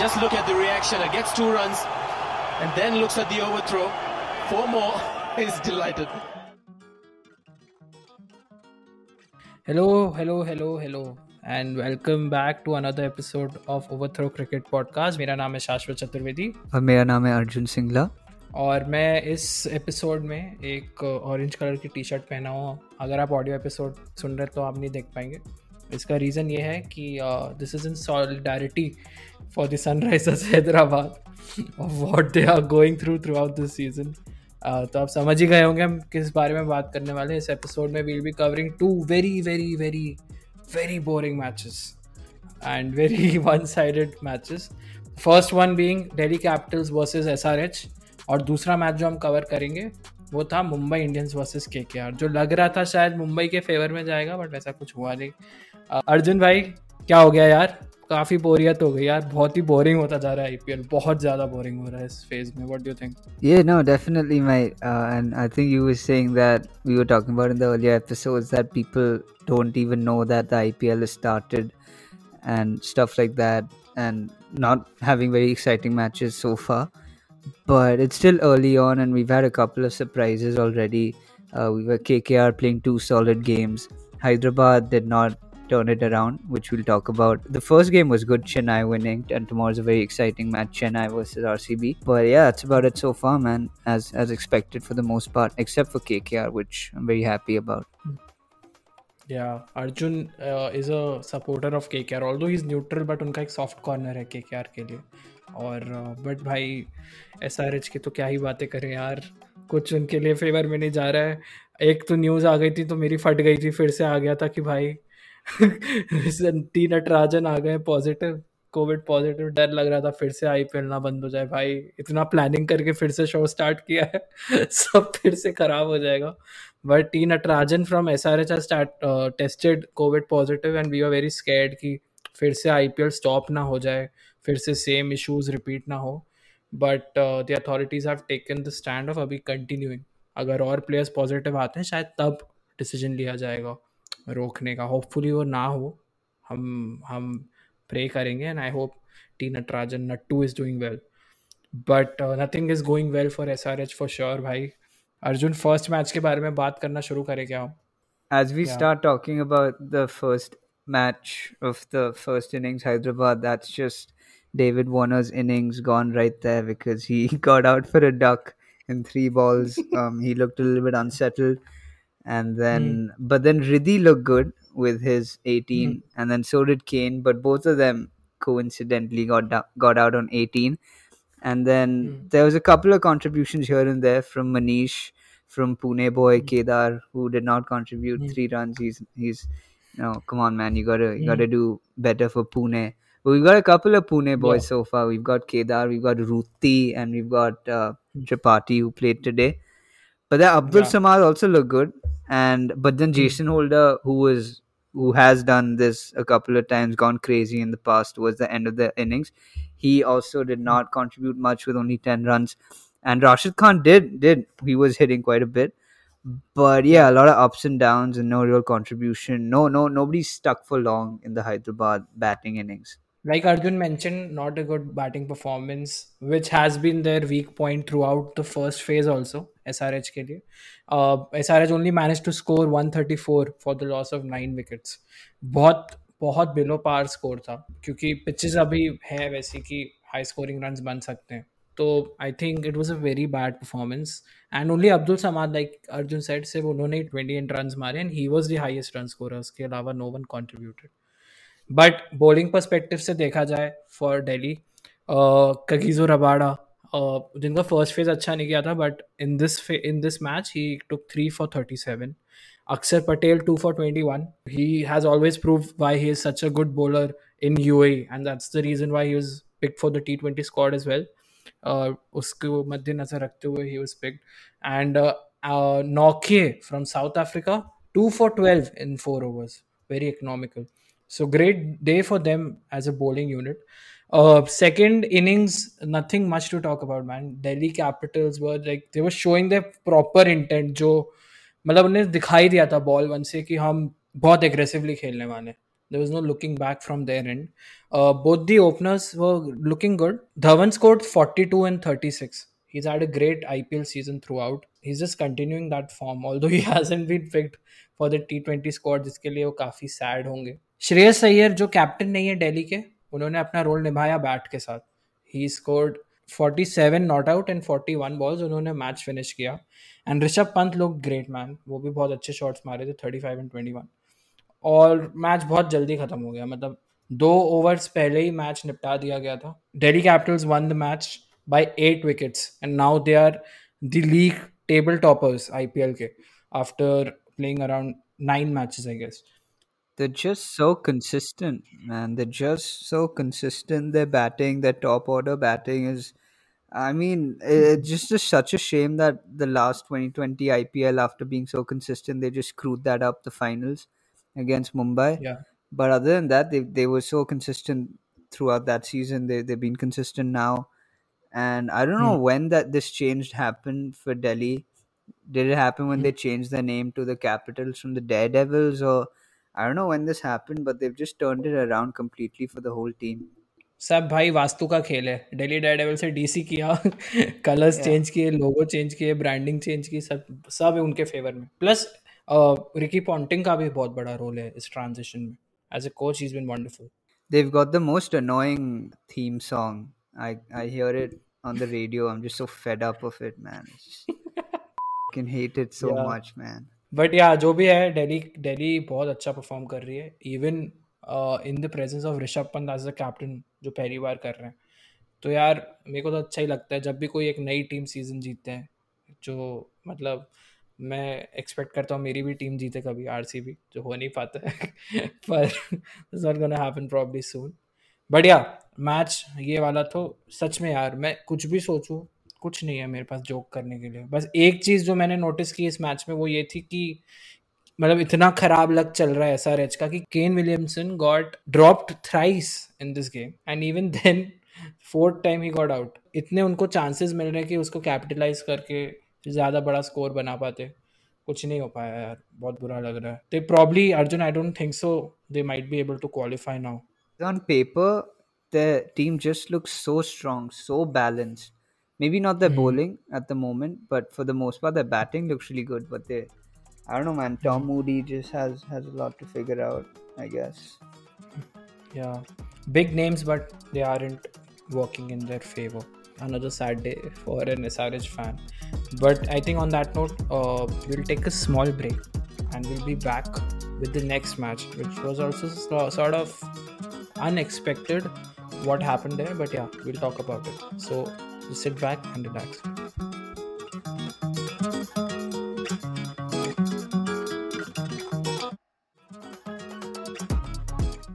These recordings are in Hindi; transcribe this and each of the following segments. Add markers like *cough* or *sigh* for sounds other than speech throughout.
just look at the reaction. It gets two runs and then looks at the overthrow. Four more. He's delighted. Hello, hello, hello, hello, and welcome back to another episode of Overthrow Cricket Podcast. मेरा नाम है शाश्वत चतुर्वेदी और मेरा नाम है अर्जुन सिंगला और मैं इस एपिसोड में एक ऑरेंज कलर की टी शर्ट पहना हूँ अगर आप ऑडियो एपिसोड सुन रहे तो आप नहीं देख पाएँगे इसका रीज़न ये है कि this is in solidarity for the Sunrisers Hyderabad of what they are going through throughout this season तो आप समझ ही गए होंगे हम किस बारे में बात करने वाले हैं। इस एपिसोड में will be covering two very very very very boring matches and very one sided matches first one being Delhi Capitals versus SRH और दूसरा मैच जो हम कवर करेंगे, वो था मुंबई इंडियंस वर्सेस के के जो लग रहा था शायद मुंबई के फेवर में जाएगा बट वैसा कुछ हुआ नहीं। अर्जुन भाई, क्या हो गया यार? काफी बोरियत हो गई यार बहुत ही बोरिंग होता जा रहा है आईपीएल बहुत ज्यादा बोरिंग हो रहा है इस फेज में what do you think Yeah, no, definitely, mate. Uh, and I think you were saying that we were talking about in the earlier episodes that people don't even know that the IPL has started and stuff like that, and not having very exciting matches so far. But it's still early on, and we've had a couple of surprises already. Uh, we were KKR playing two solid games. Hyderabad did not turn it around, which we'll talk about. The first game was good, Chennai winning, and tomorrow's a very exciting match, Chennai versus RCB. But yeah, that's about it so far, man. As as expected for the most part, except for KKR, which I'm very happy about. Yeah, Arjun uh, is a supporter of KKR. Although he's neutral, but उनका एक soft corner है KKR के लिए. और बट भाई एस आर एच की तो क्या ही बातें करें यार कुछ उनके लिए फेवर में नहीं जा रहा है एक तो न्यूज़ आ गई थी तो मेरी फट गई थी फिर से आ गया था कि भाई टी नटराजन आ गए पॉजिटिव कोविड पॉजिटिव डर लग रहा था फिर से आईपीएल ना बंद हो जाए। भाई, इतना प्लानिंग करके फिर से शो स्टार्ट किया है, *laughs* सब फिर से खराब हो जाएगा। But T Natarajan from S R H our start tested covid positive and we are very scared कि फिर से आईपीएल स्टॉप ना हो जाए, फिर से सेम इश्यूज़ रिपीट ना हो। But the authorities have taken the stand of अभी कंटिन्यूइंग अगर और प्लेयर्स पॉजिटिव आते हैं, शायद तब डिसीज़न लिया जाएगा। रोकने का। होपफुली वो ना हो। हम हम प्रे करेंगे and I hope T Natarajan Nattu is doing well but nothing is going well for S R H for sure भाई। अर्जुन फ़र्स्ट मैच के बारे में बात करना शुरू करें क्या हम? As we start talking about the first match of the first innings Hyderabad that's just David Warner's innings gone right there because he got out for a duck in three balls he looked a little bit unsettled And then, but then Riddhi looked good with his 18, and then so did Kane. But both of them coincidentally got da- got out on 18. And then Hmm. there was a couple of contributions here and there from Manish, from Pune boy Kedar, who did not contribute Hmm. three runs. He's he's you know, come on man, you gotta you Hmm. gotta do better for Pune. But we've got a couple of Pune boys Yeah. so far. We've got Kedar, we've got Ruti, and we've got uh, Hmm. Tripathi who played today. But then Abdul Yeah. Samad also looked good, and but then Hmm. Jason Holder, who was who has done this a couple of times, gone crazy in the past towards the end of the innings. He also did not contribute much with only ten runs, and Rashid Khan did did he was hitting quite a bit, but yeah, a lot of ups and downs and no real contribution. No, no, nobody stuck for long in the Hyderabad batting innings. Like Arjun mentioned, not a good batting performance, which has been their weak point throughout the first phase also. SRH के लिए uh, SRH only managed to score 134 for the loss of nine wickets. बहुत बहुत बिलो पार स्कोर था क्योंकि पिचेस अभी है वैसी कि हाई स्कोरिंग रन्स बन सकते हैं तो I think it was a very bad performance and only Abdul Samad like Arjun set सिर्फ़ उन्होंने ही 28 रन्स मारे and he was the highest run scorer उसके अलावा no one contributed but bowling perspective से देखा जाए फॉर डेली कगीजो रबाड़ा जिनका फ़र्स्ट फ़ेज़ अच्छा नहीं किया था but in this in this match he took three for thirty seven Akshar Patel two for twenty one he has always prove why he is such a good bowler in you and that's the reason why he is pick for the T twenty squad is well उसको मद्देनजर रखते हुए ही and uh, uh, Nokia from South Africa 2 for 12 in 4 overs. Very economical. so great day for them as a bowling unit uh, second innings nothing much to talk about man Delhi Capitals were like they were showing their proper intent जो मतलब उन्हें दिखाई दिया था बॉल वन से कि हम बहुत एग्रेसिवली खेलने वाले There was no looking back from their end. Uh, both the openers were looking good. Dhawan scored 42 and 36. He's had a great IPL season throughout. He's just continuing that form, although he *laughs* hasn't been picked for the T20 squad, जिसके लिए वो काफी सैड होंगे श्रेयस अय्यर, जो कैप्टन नहीं है दिल्ली के, उन्होंने अपना रोल निभाया बैट के साथ। He scored 47 not out and 41 balls उन्होंने मैच फिनिश किया। एंड ऋषभ पंत लोग ग्रेट मैन वो भी बहुत अच्छे शॉट्स मारे थे 35 एंड 21 और मैच बहुत जल्दी खत्म हो गया। मतलब दो ओवर्स पहले ही मैच निपटा दिया गया था। Delhi Capitals won the match by eight wickets and now they are the league table toppers IPL के after playing around nine matches I guess They're just so consistent, man. They're just so consistent. Their batting, their top order batting is I mean, it's just, just such a shame that the last 2020 IPL, after being so consistent, they just screwed that up the finals against Mumbai. Yeah. But other than that, they, they were so consistent throughout that season. They, they've been consistent now. And I don't know hmm. when that this changed happened for Delhi. Did it happen when hmm. they changed their name to the Capitals from the Daredevils? Or I don't know when this happened, but they've just turned it around completely for the whole team. सब भाई वास्तु का खेल है डेली डेडेवल से डीसी किया कलर्स चेंज किए लोगो चेंज किए ब्रांडिंग चेंज की सब सब है उनके फेवर में प्लस रिकी पॉन्टिंग का भी बहुत बड़ा रोल है इस ट्रांजिशन में as a coach is been wonderful They've got the most annoying theme song. I I hear it on the radio. I'm just so fed up of it, man. It's just, can hate it so Yeah. much, man. but yeah जो भी है दिल्ली दिल्ली बहुत अच्छा परफॉर्म कर रही है. Even in the presence of Rishabh Pant as a captain जो पहली बार कर रहे हैं. तो यार, मेरे को तो अच्छा ही लगता है जब भी कोई एक नई टीम सीज़न जीतते हैं, जो मतलब मैं एक्सपेक्ट करता हूँ मेरी भी टीम जीते कभी आरसीबी जो हो नहीं पाता है. *laughs* पर it's not gonna happen probably soon but yeah match ये वाला तो सच में यार, मैं कुछ भी सोचूं कुछ नहीं है मेरे पास जोक करने के लिए। बस एक चीज़ जो मैंने नोटिस की इस मैच में वो ये थी कि मतलब इतना खराब लग चल रहा है एस आर एच का कि Kane Williamson got dropped thrice in this game and even then fourth time he got out इतने उनको चांसेस मिल रहे हैं कि उसको कैपिटलाइज करके ज़्यादा बड़ा स्कोर बना पाते। कुछ नहीं हो पाया यार बहुत बुरा लग रहा है। They probably Arjun I don't think so they might be able to qualify now On paper, their team just looks so strong, so balanced. Maybe not their bowling at the moment, but for the most part, their batting looks really good. But they, I don't know, man. Tom Moody just has has a lot to figure out. I guess. Yeah, big names, but they aren't working in their favor. Another sad day for an SRH fan. But I think on that note, uh, we'll take a small break and we'll be back with the next match, which was also sort of unexpected what happened there. But yeah, we'll talk about it. So just sit back and relax.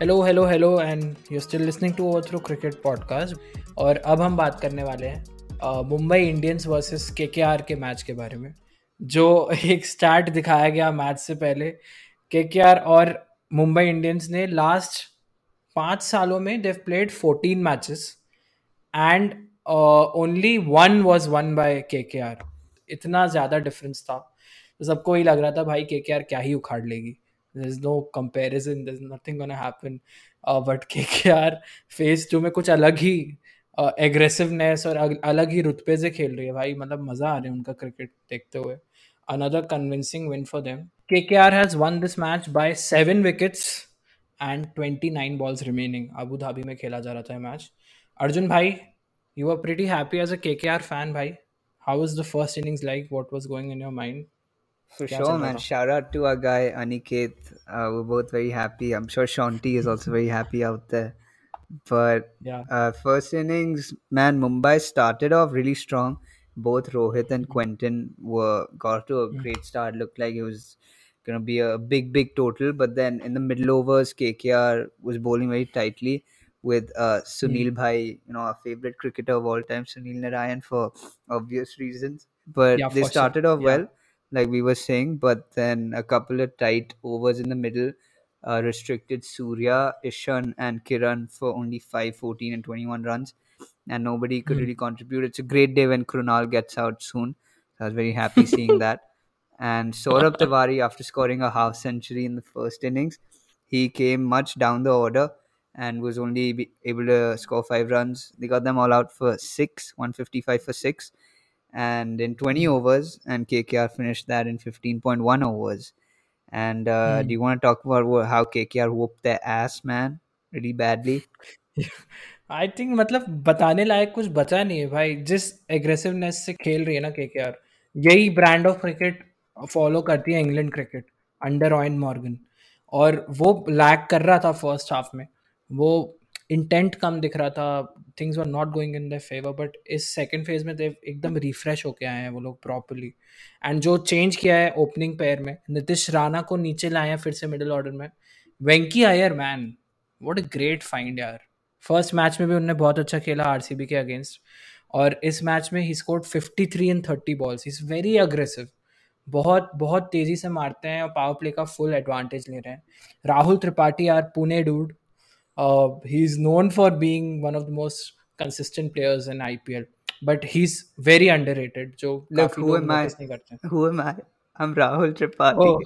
Hello hello hello and you still listening to Overthrow cricket podcast और अब हम बात करने वाले हैं मुंबई इंडियंस वर्सेस के के आर के मैच के बारे में, जो एक स्टार्ट दिखाया गया मैच से पहले के के आर और मुंबई इंडियंस ने लास्ट पाँच सालों में they've played 14 matches and only one was won by K K R इतना ज़्यादा डिफरेंस था। तो सबको ही लग रहा था भाई के के आर क्या ही उखाड़ लेगी। There is no comparison there is nothing gonna happen but K K R face to में कुछ अलग ही एग्रेसिवनेस uh, और अलग ही रुतबे से खेल रही है भाई। मतलब मज़ा आ रहा है उनका क्रिकेट देखते हुए। Another another convincing win for them. KKR has won this match by seven wickets and 29 balls remaining. Abu Dhabi में खेला जा रहा था मैच अर्जुन भाई You were pretty happy as a KKR fan, bhai. How was the first innings like? What was going in your mind? For sure, man. Shout out to our guy Aniket. Uh, we're both very happy. I'm sure Shanti is also very happy out there. But yeah, uh, first innings, man. Mumbai started off really strong. Both Rohit and Quentin were got to a hmm. great start. Looked like it was gonna be a big, big total. But then in the middle overs, KKR was bowling very tightly with uh, Sunil Bhai, you know, our favorite cricketer of all time, Sunil Narayan, for obvious reasons. But Yeah, they for sure. started off Yeah. well, like we were saying. But then a couple of tight overs in the middle uh, restricted Surya, Ishan, and Kiran for only 5, 14, and 21 runs. And nobody could Hmm. really contribute. It's a great day when Krunal gets out soon. I was very happy seeing *laughs* that. And Saurabh Tiwari, after scoring a half century in the first innings, he came much down the order and was only be able to score five runs. They got them all out for six, 155 for six, and in 20 Hmm. overs, and KKR finished that in 15.1 overs. And uh, Hmm. do you want to talk about wha- how KKR whooped their ass, man, really badly? *laughs* I think मतलब बताने लायक कुछ बचा नहीं है भाई जिस एग्रेसिवनेस से खेल रही है ना केकेआर यही ब्रांड ऑफ क्रिकेट फॉलो करती है England cricket under Eoin Morgan और वो लैक कर रहा था फर्स्ट हाफ में वो इंटेंट कम दिख रहा था things were not going in the favour but इस सेकेंड फ़ेज़ में दे एकदम रिफ्रेश होके आए हैं वो लोग प्रॉपरली एंड जो चेंज किया है ओपनिंग पेयर में नितिश राणा को नीचे लाए हैं फिर से मिडिल ऑर्डर में। Venky Iyer man what a great find यार। फ़र्स्ट मैच में भी उन्होंने बहुत अच्छा खेला आरसीबी के अगेंस्ट और इस मैच में he scored 53 in 30 balls is very aggressive बहुत बहुत तेज़ी से मारते हैं और पावर प्ले का फुल एडवांटेज ले रहे हैं। Rahul Tripathi are Pune dude Uh, he's known for being one of the most consistent players in IPL, but he's very underrated. So Look, who am I? Who am I? I'm Rahul Tripathi. Oh.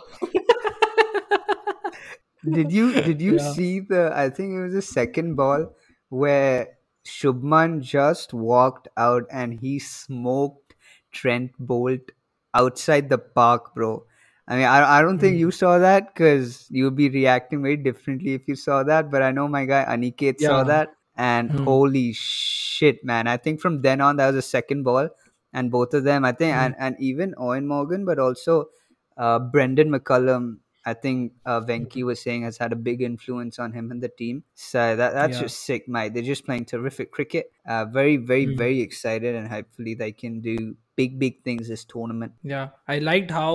*laughs* did you did you yeah. see the? I think it was the second ball where Shubman just walked out and he smoked Trent Bolt outside the park, bro. I mean, I, I don't think Hmm. you saw that because you would be reacting very differently if you saw that. But I know my guy Aniket saw that, and Hmm. holy shit, man! I think from then on that was the second ball, and both of them, I think, Hmm. and and even Owen Morgan, but also uh, Brendan McCullum. I think uh, Venki was saying has had a big influence on him and the team. So that that's Yeah. just sick, mate. They're just playing terrific cricket. Uh, very, very, Hmm. very excited, and hopefully they can do big, big things this tournament. Yeah, I liked how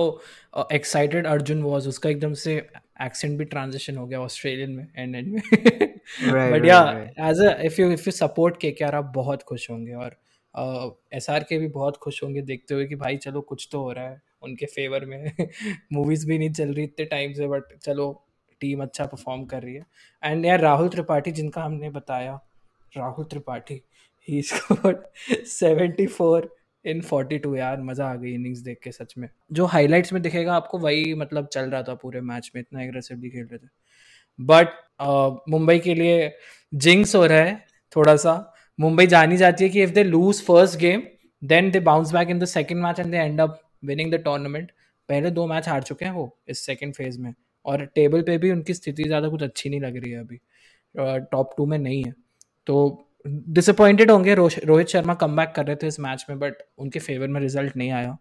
uh, excited Arjun was. उसका एकदम से accent भी transition हो गया ऑस्ट्रेलियन में एंड एंड में Right, *laughs* बट right, या right. As a if you if you support KKR आप बहुत खुश होंगे और एस आर के भी बहुत खुश होंगे देखते हुए कि भाई चलो कुछ तो हो रहा है उनके फेवर में। *laughs* मूवीज़ भी नहीं चल रही इतने टाइम से बट चलो टीम अच्छा परफॉर्म कर रही है। एंड यार, राहुल त्रिपाठी, जिनका हमने बताया, Rahul Tripathi he scored 74 in 42 यार, मज़ा आ गई इनिंग्स देख के सच में। जो हाइलाइट्स में दिखेगा, आपको वही मतलब चल रहा था पूरे मैच में, इतना एग्रेसिवली खेल रहे थे। बट मुंबई के लिए जिंक्स हो रहा है थोड़ा सा मुंबई जानी जाती है कि if they lose first game then they bounce back in the second match and they end up winning the tournament पहले दो मैच हार चुके हैं वो इस सेकेंड फ़ेज़ में। और टेबल पे भी उनकी स्थिति ज़्यादा कुछ अच्छी नहीं लग रही है अभी। टॉप टू में नहीं है। तो डिसअपॉइंटेड होंगे रोहित शर्मा कम कर रहे थे इस मैच में बट उनके फेवर में रिज़ल्ट नहीं आया।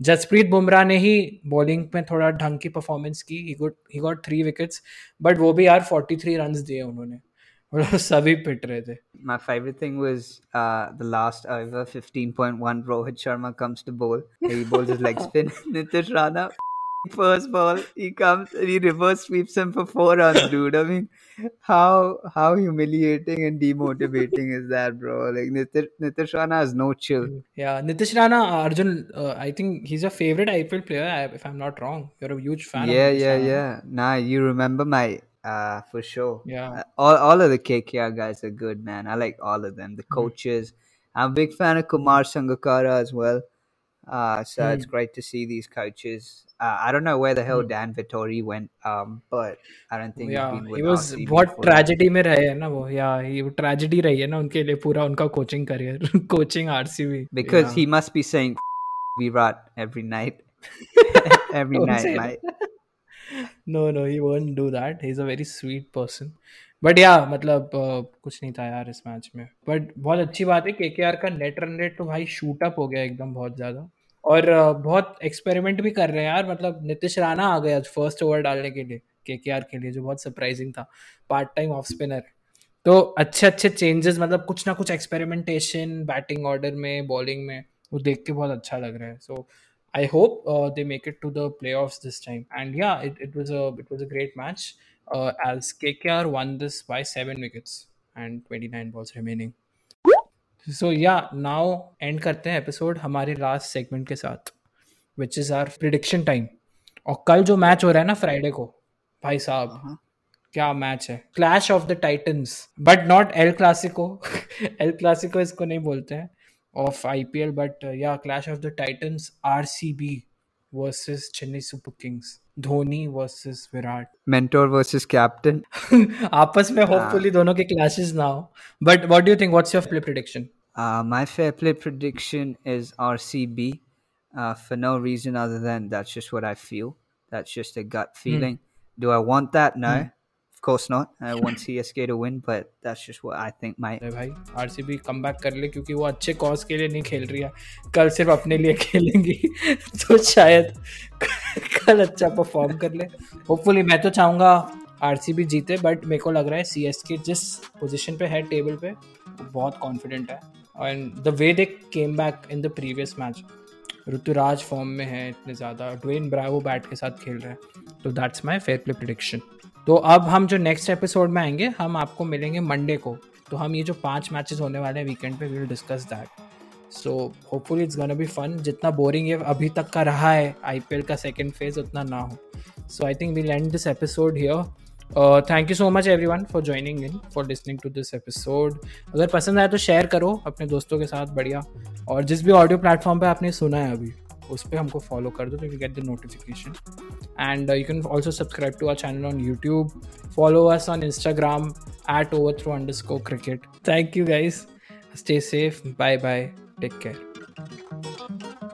जसप्रीत बुमराह ने ही बॉलिंग में थोड़ा ढंग की परफॉर्मेंस की। He got three wickets but वो भी यार 43 रन्स दिए उन्होंने। मतलब सभी पिट रहे थे My favorite thing was uh, the last over 15.1 Rohit Sharma comes to bowl. He bowls his leg spin. *laughs* Nitish Rana, *laughs* first ball, he comes and he reverse sweeps him for four runs, dude. I mean, how how humiliating and demotivating is that, bro? Like Nitish, Nitish Rana has no chill. Yeah, Nitish Rana, Arjun, uh, I think he's a favorite IPL player, I- if I'm not wrong. You're a huge fan yeah, of Nitish yeah, Rana. yeah. Nah, you remember my uh for sure. Yeah. Uh, all all of the KKR guys are good, man. I like all of them. The coaches. I'm a big fan of Kumar Sangakkara as well. Uh, so Hmm. it's great to see these coaches. Uh, I don't know where the hell Hmm. Dan Vittori went, um, but I don't think Yeah, he's been he with was RCB बहुत for ट्रेजेडी में रहे हैं ना वो या ही वो ट्रेजेडी रही है ना उनके लिए पूरा उनका coaching career *laughs* coaching RCB because he must be saying Virat every night, *laughs* *laughs* every Don't night, say mate. no no he won't do that he is a very sweet person but yeah मतलब uh, कुछ नहीं था यार इस मैच में। बट बहुत अच्छी बात है केकेआर का नेट रन रेट तो भाई शूट अप हो गया एकदम बहुत ज़्यादा। और uh, बहुत एक्सपेरिमेंट भी कर रहे हैं यार मतलब नितिश राणा आ गया फ़र्स्ट ओवर डालने के लिए केकेआर के लिए जो बहुत सरप्राइजिंग था। पार्ट टाइम ऑफ़ स्पिनर तो अच्छे अच्छे चेंजेस मतलब कुछ ना कुछ एक्सपेरिमेंटेशन बैटिंग ऑर्डर में बॉलिंग में वो देख के बहुत अच्छा लग रहा है। सो I hope uh, they make it to the playoffs this time. And yeah, it, it was a it was a great match. Uh, as KKR won this by seven wickets and 29 balls remaining. So yeah, now end करते हैं एपिसोड हमारे लास्ट सेगमेंट के साथ which is our prediction time और कल जो मैच हो रहा है ना फ्राइडे को भाई साहब Uh-huh. क्या मैच है clash of the titans but not El Clasico El Clasico इसको नहीं बोलते हैं ऑफ आईपीएल बट या clash of the titans RCB versus Chennai super kings Dhoni versus Virat mentor versus captain *laughs* आपस में होपफुली दोनों के क्लैशेस ना हो but what do you think what's your play prediction uh, my fair play prediction is rcb uh, for no reason other than that's just what i feel that's just a gut feeling do i want that no Of course not i want csk to win but that's just what i think might भाई आरसीबी कम बैक कर ले क्योंकि वो अच्छे कॉज के लिए नहीं खेल रही है। कल सिर्फ़ अपने लिए खेलेंगी *laughs* तो शायद कल अच्छा परफॉर्म कर ले। होपफुली मैं तो चाहूँगा आरसीबी जीते बट मेरे को लग रहा है सीएसके जिस पोजीशन पे है टेबल पे बहुत कॉन्फिडेंट है। And the way they came back in the previous match Ruturaj form में है इतने ज़्यादा। ड्वेन ब्रावो बैट के साथ खेल रहे हैं। तो that's my fair play prediction तो अब हम जो नेक्स्ट एपिसोड में आएँगे, हम आपको मिलेंगे मंडे को। तो हम ये जो पाँच मैचेस होने वाले हैं वीकेंड पे we will discuss that so hopefully it's gonna be fun जितना बोरिंग ये अभी तक का रहा है आईपीएल का सेकंड फ़ेज़ उतना ना हो। So I think we'll end this episode here thank you so much everyone for joining in for listening to this episode अगर पसंद आया तो शेयर करो अपने दोस्तों के साथ, बढ़िया। और जिस भी ऑडियो प्लेटफॉर्म पे आपने सुना है अभी। उस पर हमको फॉलो कर दो तो you get the notification and you can also subscribe to our channel on YouTube follow us on Instagram at Overthrow underscore cricket thank you guys stay safe bye bye take care